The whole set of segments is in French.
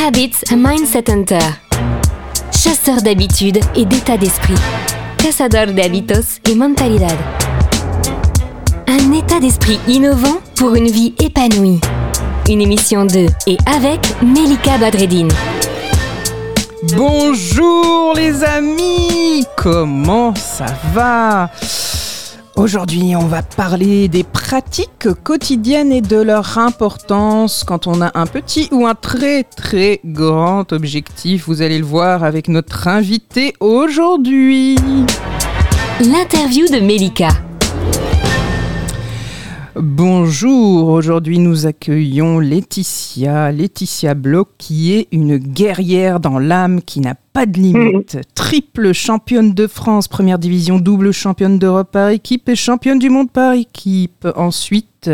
Habits a Mindset Hunter. Chasseur d'habitudes et d'état d'esprit. Cazador de hábitos y mentalidad. Un état d'esprit innovant pour une vie épanouie. Une émission de et avec Melika Badreddine. Bonjour les amis, comment ça va? Aujourd'hui, on va parler des pratiques quotidiennes et de leur importance quand on a un petit ou un très très grand objectif. Vous allez le voir avec notre invité aujourd'hui. L'interview de Melika. Bonjour, aujourd'hui nous accueillons Laetitia, Laetitia Bloch qui est une guerrière dans l'âme qui n'a pas de limite. Triple championne de France, première division, double championne d'Europe par équipe et championne du monde par équipe. Ensuite,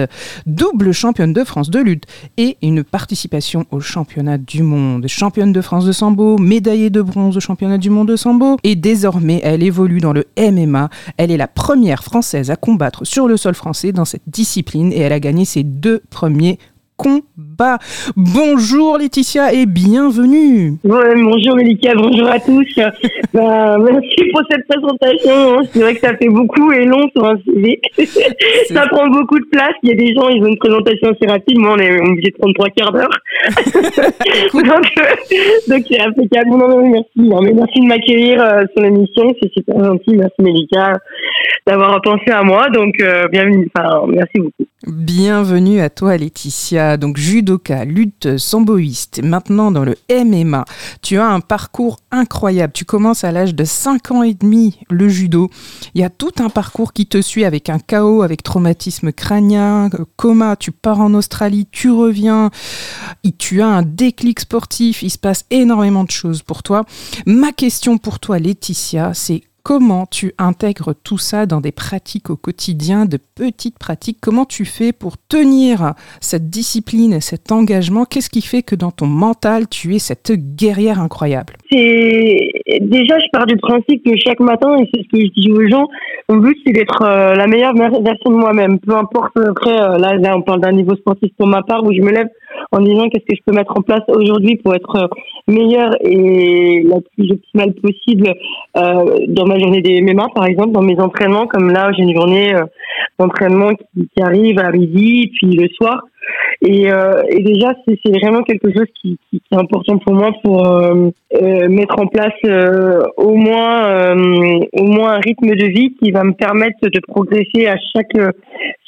double championne de France de lutte et une participation au championnat du monde. Championne de France de sambo, médaillée de bronze au championnat du monde de sambo. Et désormais, elle évolue dans le MMA. Elle est la première française à combattre sur le sol français dans cette discipline et elle a gagné ses deux premiers Bonjour Laetitia et bienvenue. bonjour Melika, bonjour à tous. Bah, merci pour cette présentation. Hein. C'est vrai que ça fait beaucoup et long sur un CV. ça prend beaucoup de place. Il y a des gens, ils ont une présentation assez rapide. Moi, on est obligé de prendre trois quarts d'heure. donc, euh, donc c'est impeccable. Non, merci. mais merci de m'accueillir euh, sur l'émission. C'est super gentil. Merci Melika d'avoir pensé à moi. Donc, euh, bienvenue. Enfin, merci beaucoup. Bienvenue à toi Laetitia donc judoka, lutte samboïste, maintenant dans le MMA. Tu as un parcours incroyable. Tu commences à l'âge de 5 ans et demi le judo. Il y a tout un parcours qui te suit avec un chaos, avec traumatisme crânien, coma. Tu pars en Australie, tu reviens. Tu as un déclic sportif. Il se passe énormément de choses pour toi. Ma question pour toi, Laetitia, c'est Comment tu intègres tout ça dans des pratiques au quotidien, de petites pratiques? Comment tu fais pour tenir cette discipline et cet engagement? Qu'est-ce qui fait que dans ton mental, tu es cette guerrière incroyable? Déjà, je pars du principe que chaque matin, et c'est ce que je dis aux gens, mon but c'est d'être euh, la meilleure version de moi-même. Peu importe après, euh, là, là on parle d'un niveau sportif pour ma part où je me lève en disant qu'est-ce que je peux mettre en place aujourd'hui pour être euh, meilleure et la plus optimale possible dans ma journée des MMA, par exemple, dans mes entraînements. Comme là, j'ai une journée d'entraînement qui, qui, arrive à midi, puis le soir. Et, euh, et déjà, c'est vraiment quelque chose qui, qui, qui, est important pour moi pour euh, euh mettre en place euh, au moins euh, au moins un rythme de vie qui va me permettre de progresser à chaque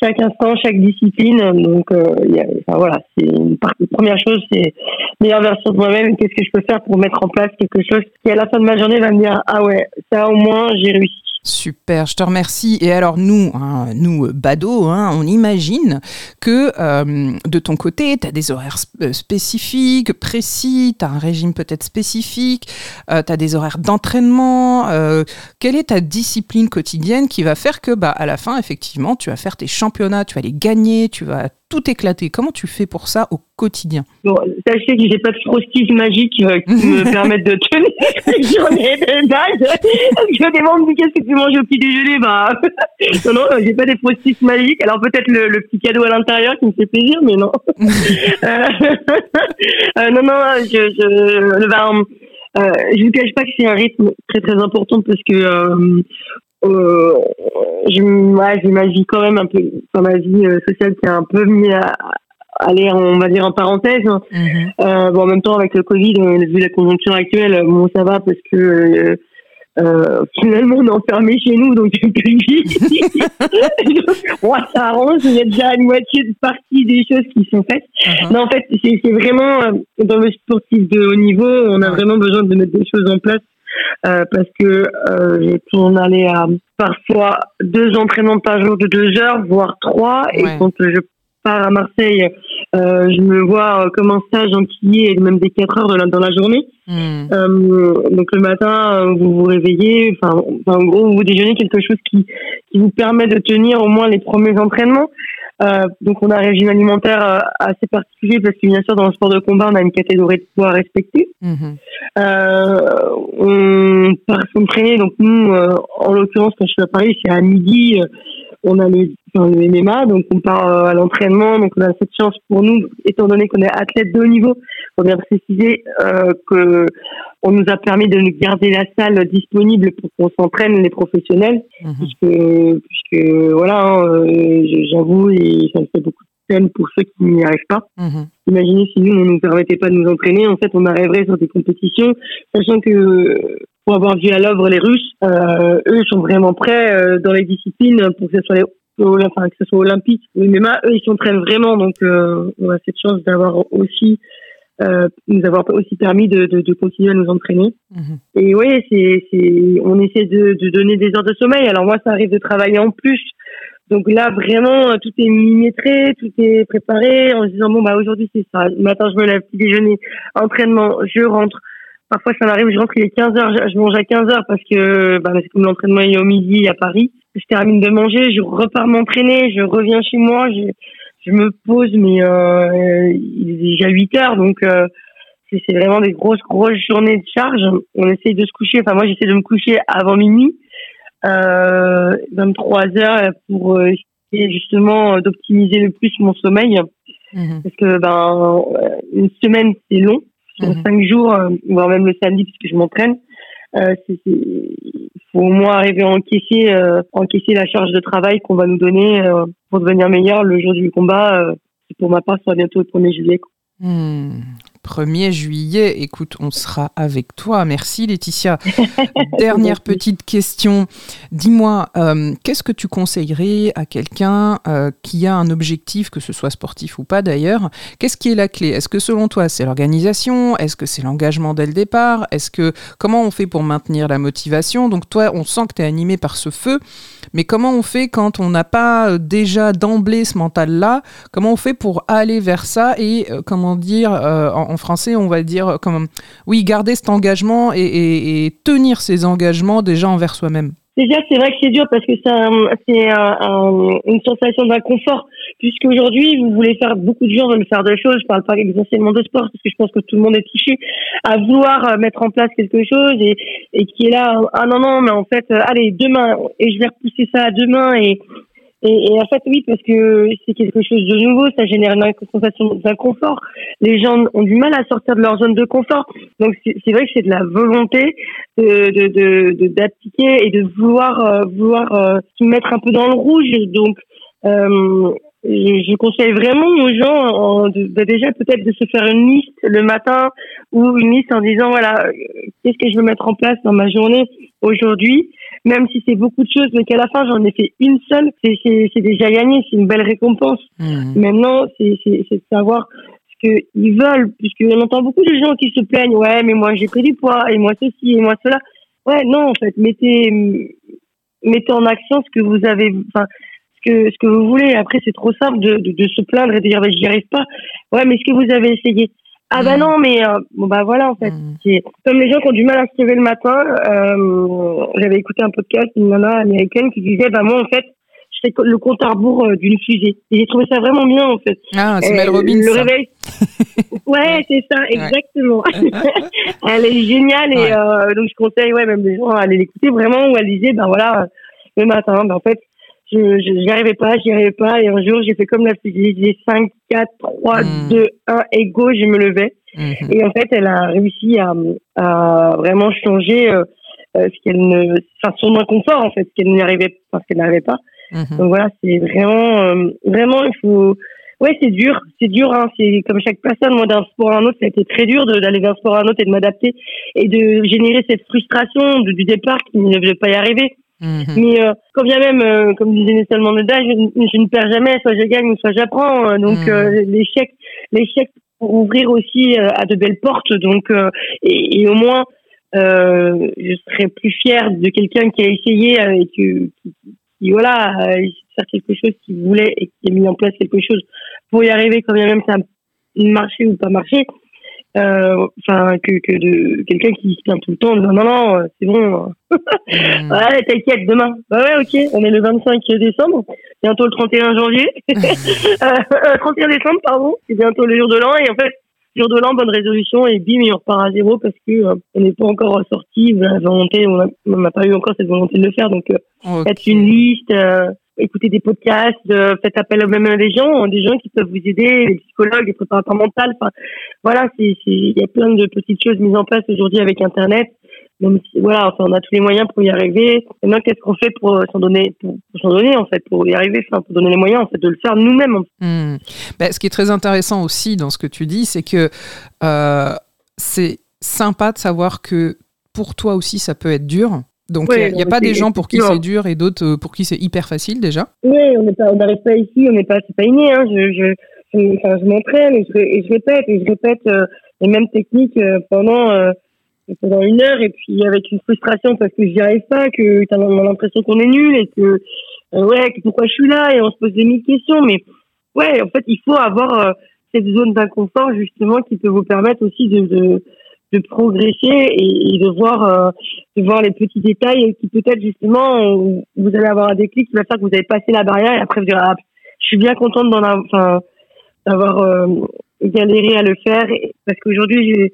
chaque instant, chaque discipline. Donc, y a, enfin, voilà, c'est une première chose, c'est meilleure version de moi-même. Qu'est-ce que je peux faire pour mettre en place quelque chose qui, à la fin de ma journée, va me dire ah ouais, ça au moins j'ai réussi. Super, je te remercie. Et alors nous, hein, nous, Bado, hein, on imagine que euh, de ton côté, tu as des horaires euh, spécifiques, précis, tu as un régime peut-être spécifique, euh, tu as des horaires d'entraînement. Euh, quelle est ta discipline quotidienne qui va faire que bah, à la fin, effectivement, tu vas faire tes championnats, tu vas les gagner, tu vas tout éclater? Comment tu fais pour ça au quotidien? Bon, sachez que j'ai pas de frosties magiques euh, qui me permettent de tenir une journée de. Je demande qu'est-ce que tu manges au petit déjeuner. Bah, non, non, j'ai pas des frosties magiques. Alors peut-être le, le, petit cadeau à l'intérieur qui me fait plaisir, mais non. Euh, euh, non, non, je, je, ben, euh, je vous cache pas que c'est un rythme très très important parce que euh, euh, ouais, j'ai ma vie quand même un peu, enfin, ma vie sociale qui est un peu mis à, aller, on va dire, en parenthèse. Mm-hmm. Euh, bon, en même temps, avec le Covid, vu la conjoncture actuelle, bon, ça va parce que euh, euh finalement, on est enfermé chez nous, donc bon, ça arrange. Il y a déjà une moitié de partie des choses qui sont faites. Mm-hmm. Mais en fait, c'est vraiment dans le sportif de haut niveau, on a vraiment besoin de mettre des choses en place euh, parce que euh, on allait à parfois deux entraînements par jour de deux heures, voire trois. Et quand je pars à Marseille, euh, je me vois comme un stage et même des quatre heures dans la journée. Hmm. Euh, donc le matin, vous vous réveillez, enfin, en gros, vous déjeunez quelque chose qui, qui vous permet de tenir au moins les premiers entraînements. Euh, donc on a un régime alimentaire euh, assez particulier parce que bien sûr dans le sport de combat on a une catégorie de poids à respecter. Euh, on part s'entraîner donc nous euh, en l'occurrence quand je suis à Paris c'est à midi on a le, enfin, le MMA, donc on part à l'entraînement, donc on a cette chance pour nous, étant donné qu'on est athlète de haut niveau, faut bien préciser euh, que on nous a permis de nous garder la salle disponible pour qu'on s'entraîne les professionnels, mhm. puisque, puisque voilà, hein, j'avoue, et ça me fait beaucoup pour ceux qui n'y arrivent pas. Mhm. Imaginez si nous, on ne nous permettait pas de nous entraîner, en fait, on arriverait sur des compétitions, sachant que pour avoir vu à l'œuvre les Russes, euh, eux sont vraiment prêts euh, dans les disciplines pour que ce soit les enfin que ce soit olympique ou MMA, eux ils s'entraînent vraiment donc euh, on a cette chance d'avoir aussi euh, nous avoir aussi permis de, de, de continuer à nous entraîner. Mhm. Et oui, c'est, c'est, on essaie de, de donner des heures de sommeil. Alors moi, ça arrive de travailler en plus donc là, vraiment, tout est millimétré, tout est préparé en se disant, bon, bah, aujourd'hui, c'est ça. Matin, je me lève, petit déjeuner, entraînement, je rentre. Parfois, ça m'arrive, je rentre, il est 15 heures, je mange à 15 heures parce que, bah, comme l'entraînement est au midi à Paris. Je termine de manger, je repars m'entraîner, je reviens chez moi, je, je me pose, mais, euh, il est déjà 8 heures, donc, euh, c'est vraiment des grosses, grosses journées de charge. On essaye de se coucher, enfin, moi, j'essaie de me coucher avant minuit euh, 23 heures pour euh, essayer justement d'optimiser le plus mon sommeil. Mhm. Parce que ben une semaine c'est long, sur mhm. cinq jours, euh, voire même le samedi puisque je m'entraîne. Euh, il faut au moins arriver à encaisser, euh, encaisser la charge de travail qu'on va nous donner euh, pour devenir meilleur le jour du combat. pour ma part, ce sera bientôt le 1er juillet. 1er juillet. Écoute, on sera avec toi. Merci Laetitia. Dernière petite question. Dis-moi, euh, qu'est-ce que tu conseillerais à quelqu'un euh, qui a un objectif, que ce soit sportif ou pas d'ailleurs? Qu'est-ce qui est la clé? Est-ce que selon toi, c'est l'organisation? Est-ce que c'est l'engagement dès le départ? Est-ce que comment on fait pour maintenir la motivation? Donc toi, on sent que tu es animé par ce feu, mais comment on fait quand on n'a pas déjà d'emblée ce mental-là? Comment on fait pour aller vers ça et euh, comment dire en français, on va dire comme oui, garder cet engagement et, tenir ses engagements déjà envers soi-même. Déjà, c'est vrai que c'est dur parce que c'est une sensation d'inconfort. Puisque aujourd'hui, vous voulez faire, beaucoup de gens veulent faire des choses. Je parle pas essentiellement de sport parce que je pense que tout le monde est touché à vouloir euh, mettre en place quelque chose et, et qui est là, ah non, non, mais en fait, euh, allez, demain, et je vais repousser ça à demain et, et, et, en fait, oui, parce que c'est quelque chose de nouveau, ça génère une sensation d'inconfort. Les gens ont du mal à sortir de leur zone de confort. Donc, c'est vrai que c'est de la volonté de d'appliquer de, de, et de vouloir euh, vouloir euh, se mettre un peu dans le rouge. Donc, euh, je, conseille vraiment aux gens de, bah, déjà peut-être de se faire une liste le matin ou une liste en disant voilà qu'est-ce que je veux mettre en place dans ma journée aujourd'hui? Même si c'est beaucoup de choses, mais qu'à la fin j'en ai fait une seule, c'est déjà gagné, c'est une belle récompense. Mmh. Maintenant, c'est de savoir ce qu'ils veulent, puisqu'on entend beaucoup de gens qui se plaignent, ouais, mais moi j'ai pris du poids, et moi ceci, et moi cela. Ouais, non, en fait, mettez, mettez en action ce que vous avez, enfin, que, ce que vous voulez. Après, c'est trop simple de, de, de, se plaindre et de dire, bah, j'y arrive pas. Ouais, mais ce que vous avez essayé? Ah bah mm. non, mais euh, bon bah voilà en fait. Mm. C'est comme les gens qui ont du mal à se lever le matin. Euh, J'avais écouté un podcast d'une nana américaine qui disait bah moi en fait je fais le compte à rebours euh, d'une fusée. Et j'ai trouvé ça vraiment bien en fait. Ah c'est Mel Robbins. Le réveil. ouais c'est ça exactement. elle est géniale et donc je conseille ouais même les gens à aller l'écouter vraiment où elle disait bah voilà le matin bah en fait je n'y arrivais pas, j'y arrivais pas. Et un jour, j'ai fait comme la physique, j'ai 5, 4, 3, 2, 1, et go, je me levais. Mhm. Et en fait, elle a réussi à, à vraiment changer euh, euh ce qu'elle ne, enfin, son inconfort, en fait, ce qu'elle n'y arrivait, parce qu'elle n'arrivait pas. Mhm. Donc voilà, c'est vraiment, euh, vraiment, il faut, ouais, c'est dur, c'est dur, hein, c'est comme chaque personne. Moi, d'un sport à un autre, ça a été très dur d'aller d'un sport à un autre et de m'adapter et de générer cette frustration du départ qui ne devait pas y arriver. Mhm. Mais euh, quand bien même, euh, comme disait Nelson Mandela, je, je, ne perds jamais, soit je gagne, soit j'apprends. Euh, donc mhm. l'échec, l'échec pour ouvrir aussi à de belles portes. Donc et, et, au moins, je serais plus fière de quelqu'un qui a essayé et qui, qui, qui voilà, faire quelque chose qu'il voulait et qui a mis en place quelque chose pour y arriver, quand bien même ça a marché ou pas marché. Euh, enfin que, que de quelqu'un qui se plaint tout le temps non non euh, c'est bon mmh. ouais t'inquiète demain bah ouais ok on est le 25 décembre bientôt le 31 janvier euh, 31 décembre pardon c'est bientôt le jour de l'an et en fait jour de l'an bonne résolution et bim on repart à zéro parce que euh, on n'est pas encore sorti la volonté on n'a pas eu encore cette volonté de le faire donc okay. une liste écoutez des podcasts, faites appel même à des gens, des gens qui peuvent vous aider, des psychologues, des préparateurs mentaux. Enfin, voilà, il y a plein de petites choses mises en place aujourd'hui avec Internet. Même si, voilà, enfin, on a tous les moyens pour y arriver. Maintenant, qu'est-ce qu'on fait pour s'en donner, pour, s'en donner, en fait, pour y arriver, enfin, pour donner les moyens, en fait, de le faire nous-mêmes. Hmm. Ben, ce qui est très intéressant aussi dans ce que tu dis, c'est que euh, c'est sympa de savoir que pour toi aussi, ça peut être dur. Donc, il n'y a, pas des gens pour qui c'est dur et d'autres euh, pour qui c'est hyper facile déjà. Oui, on n'arrive pas ici, on n'est pas, c'est pas inné. Hein. Je, je, je, enfin, je m'entraîne et je, et je, répète et je répète euh, les mêmes techniques pendant pendant une heure et puis avec une frustration parce que j'y arrive pas, que t'as l'impression qu'on est nul et que euh, ouais, pourquoi je suis là et on se pose des mille questions. Mais ouais, en fait, il faut avoir euh, cette zone d'inconfort justement qui peut vous permettre aussi de, de, de progresser et, de voir euh, de voir les petits détails qui peut-être justement vous allez avoir un déclic qui va faire que vous avez passé la barrière et après vous direz ah, je suis bien contente d'en enfin, d'avoir galéré à le faire parce qu'aujourd'hui j'ai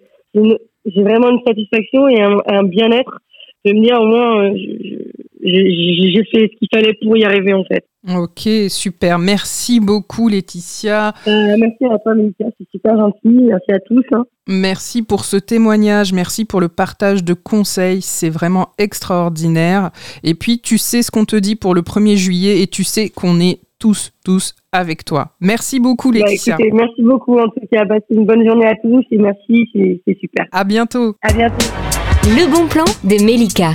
j'ai vraiment une satisfaction et un, bien-être de me dire au moins euh, j'ai fait ce qu'il fallait pour y arriver en fait. Ok, super. Merci beaucoup Laetitia. Euh, merci à toi Laetitia, c'est super gentil. Merci à tous. Hein. Merci pour ce témoignage, merci pour le partage de conseils, c'est vraiment extraordinaire. Et puis tu sais ce qu'on te dit pour le 1er juillet et tu sais qu'on est tous, tous avec toi. Merci beaucoup, bah, Laetitia. merci beaucoup, en tout cas. Passez une bonne journée à tous et merci, c'est super. À bientôt. À bientôt. Le bon plan de Melika.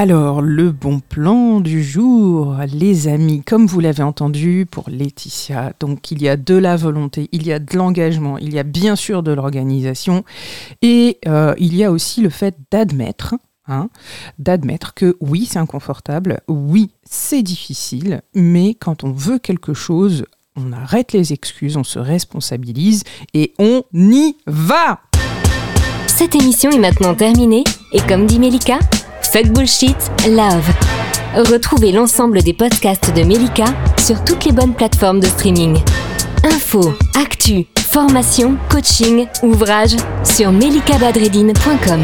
Alors, le bon plan du jour, les amis, comme vous l'avez entendu pour Laetitia, donc il y a de la volonté, il y a de l'engagement, il y a bien sûr de l'organisation et euh, il y a aussi le fait d'admettre Hein, d'admettre que oui, c'est inconfortable, oui, c'est difficile, mais quand on veut quelque chose, on arrête les excuses, on se responsabilise et on y va. Cette émission est maintenant terminée et comme dit Melika, fuck bullshit, love. Retrouvez l'ensemble des podcasts de Melika sur toutes les bonnes plateformes de streaming. Info, actu, formation, coaching, ouvrage sur melikabadredine.com.